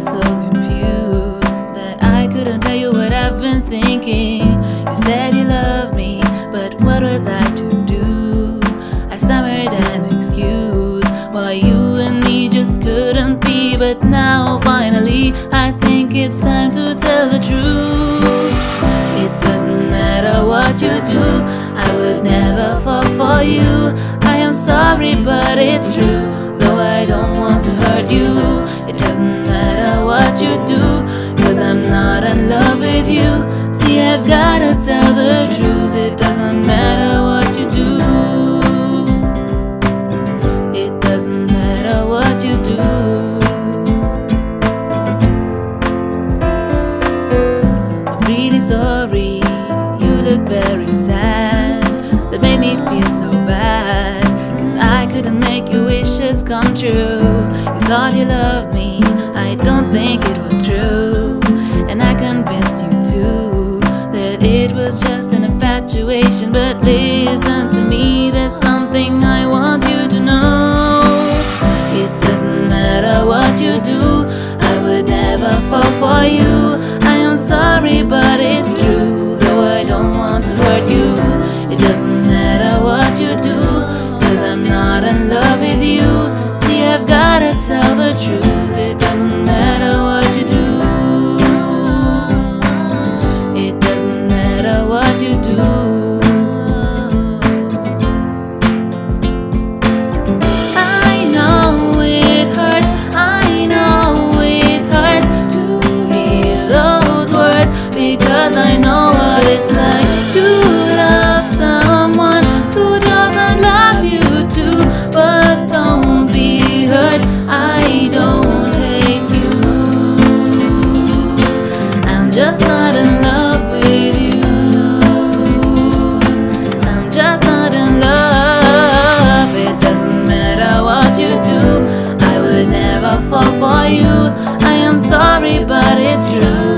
so confused that I couldn't tell you what I've been thinking. You said you loved me, but what was I to do? I stammered an excuse why you and me just couldn't be. But now, finally, I think it's time to tell the truth. It doesn't matter what you do, I would never fall for you. I am sorry, but it's true. Though I don't want to hurt you, it doesn't matter what you do, cause I'm not in love with you. See, I've gotta tell the truth, it doesn't matter couldn't make your wishes come true. You thought you loved me, I don't think it was true. And I convinced you too that it was just an infatuation. But listen to me, there's something I want you to know. It doesn't matter what you do, I would never fall for you. I am sorry, but Cause I know what it's like to love someone who doesn't love you too. But don't be hurt, I don't hate you. I'm just not in love with you. I'm just not in love. It doesn't matter what you do, I would never fall for you. I am sorry, but it's true.